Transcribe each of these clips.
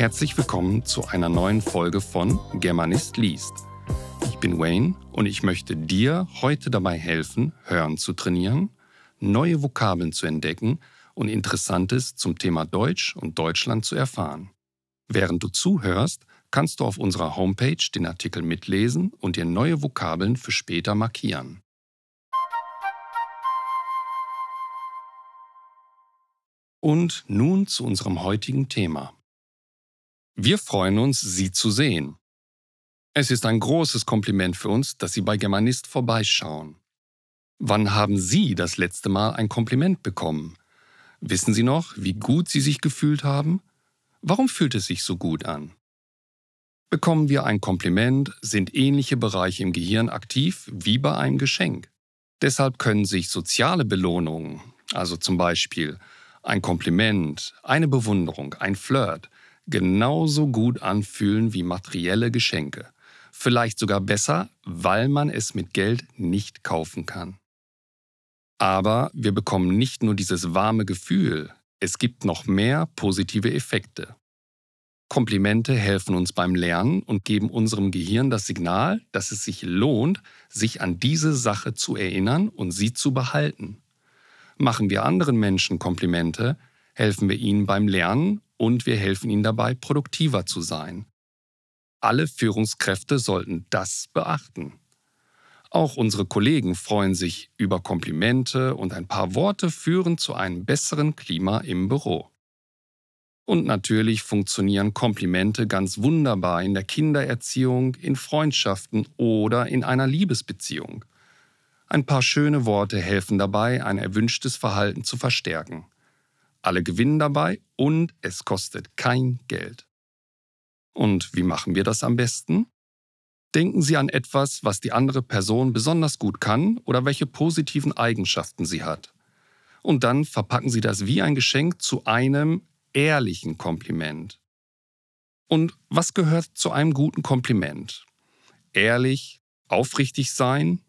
Herzlich willkommen zu einer neuen Folge von Germanist liest. Ich bin Wayne und ich möchte dir heute dabei helfen, Hören zu trainieren, neue Vokabeln zu entdecken und Interessantes zum Thema Deutsch und Deutschland zu erfahren. Während du zuhörst, kannst du auf unserer Homepage den Artikel mitlesen und dir neue Vokabeln für später markieren. Und nun zu unserem heutigen Thema. Wir freuen uns, Sie zu sehen. Es ist ein großes Kompliment für uns, dass Sie bei Germanist vorbeischauen. Wann haben Sie das letzte Mal ein Kompliment bekommen? Wissen Sie noch, wie gut Sie sich gefühlt haben? Warum fühlt es sich so gut an? Bekommen wir ein Kompliment, sind ähnliche Bereiche im Gehirn aktiv wie bei einem Geschenk. Deshalb können sich soziale Belohnungen, also zum Beispiel ein Kompliment, eine Bewunderung, ein Flirt, genauso gut anfühlen wie materielle Geschenke. Vielleicht sogar besser, weil man es mit Geld nicht kaufen kann. Aber wir bekommen nicht nur dieses warme Gefühl, es gibt noch mehr positive Effekte. Komplimente helfen uns beim Lernen und geben unserem Gehirn das Signal, dass es sich lohnt, sich an diese Sache zu erinnern und sie zu behalten. Machen wir anderen Menschen Komplimente, helfen wir ihnen beim Lernen und wir helfen ihnen dabei, produktiver zu sein. Alle Führungskräfte sollten das beachten. Auch unsere Kollegen freuen sich über Komplimente und ein paar Worte führen zu einem besseren Klima im Büro. Und natürlich funktionieren Komplimente ganz wunderbar in der Kindererziehung, in Freundschaften oder in einer Liebesbeziehung. Ein paar schöne Worte helfen dabei, ein erwünschtes Verhalten zu verstärken. Alle gewinnen dabei und es kostet kein Geld. Und wie machen wir das am besten? Denken Sie an etwas, was die andere Person besonders gut kann oder welche positiven Eigenschaften sie hat. Und dann verpacken Sie das wie ein Geschenk zu einem ehrlichen Kompliment. Und was gehört zu einem guten Kompliment? Ehrlich, aufrichtig sein,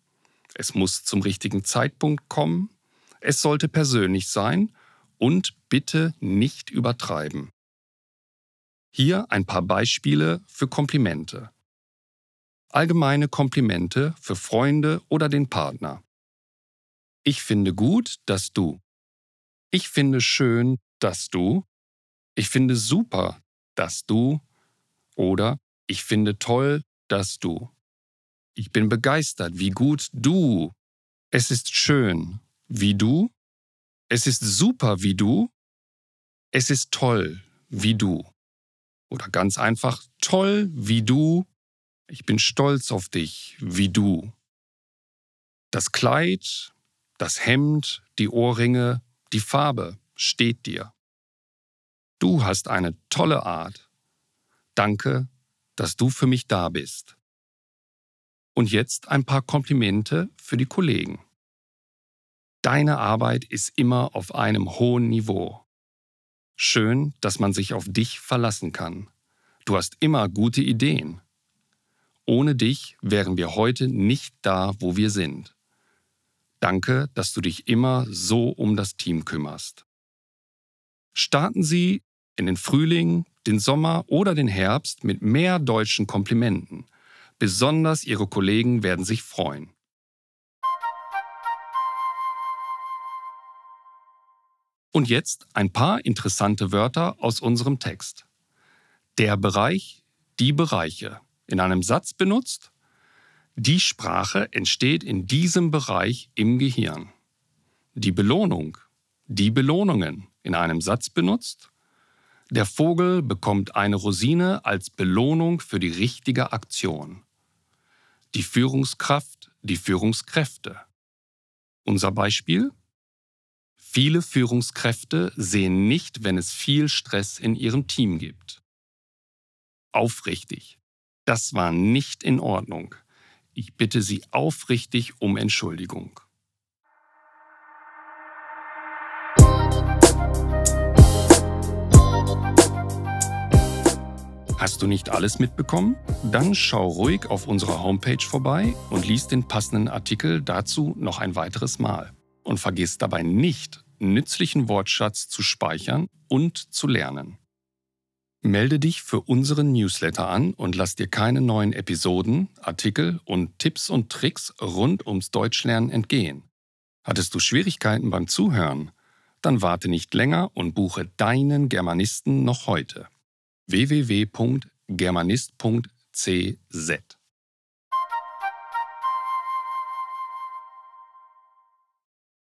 es muss zum richtigen Zeitpunkt kommen, es sollte persönlich sein und bitte nicht übertreiben. Hier ein paar Beispiele für Komplimente. Allgemeine Komplimente für Freunde oder den Partner. Ich finde gut, dass du. Ich finde schön, dass du. Ich finde super, dass du. Oder ich finde toll, dass du. Ich bin begeistert, wie gut du. Es ist schön, wie du. Es ist super, wie du. Es ist toll, wie du. Oder ganz einfach toll, wie du ich bin stolz auf dich, wie du. Das Kleid, das Hemd, die Ohrringe, die Farbe steht dir. Du hast eine tolle Art. Danke, dass du für mich da bist. Und jetzt ein paar Komplimente für die Kollegen. Deine Arbeit ist immer auf einem hohen Niveau. Schön, dass man sich auf dich verlassen kann. Du hast immer gute Ideen. Ohne dich wären wir heute nicht da, wo wir sind. Danke, dass du dich immer so um das Team kümmerst. Starten Sie in den Frühling, den Sommer oder den Herbst mit mehr deutschen Komplimenten. Besonders Ihre Kollegen werden sich freuen. Und jetzt ein paar interessante Wörter aus unserem Text. Der Bereich, die Bereiche in einem Satz benutzt, die Sprache entsteht in diesem Bereich im Gehirn. Die Belohnung, die Belohnungen in einem Satz benutzt. Der Vogel bekommt eine Rosine als Belohnung für die richtige Aktion. Die Führungskraft, die Führungskräfte. Unser Beispiel? Viele Führungskräfte sehen nicht, wenn es viel Stress in ihrem Team gibt. Aufrichtig. Das war nicht in Ordnung. Ich bitte Sie aufrichtig um Entschuldigung. Hast du nicht alles mitbekommen? Dann schau ruhig auf unserer Homepage vorbei und lies den passenden Artikel dazu noch ein weiteres Mal. Und vergiss dabei nicht, nützlichen Wortschatz zu speichern und zu lernen. Melde dich für unseren Newsletter an und lass dir keine neuen Episoden, Artikel und Tipps und Tricks rund ums Deutschlernen entgehen. Hattest du Schwierigkeiten beim Zuhören? Dann warte nicht länger und buche deinen Germanisten noch heute. www.germanist.cz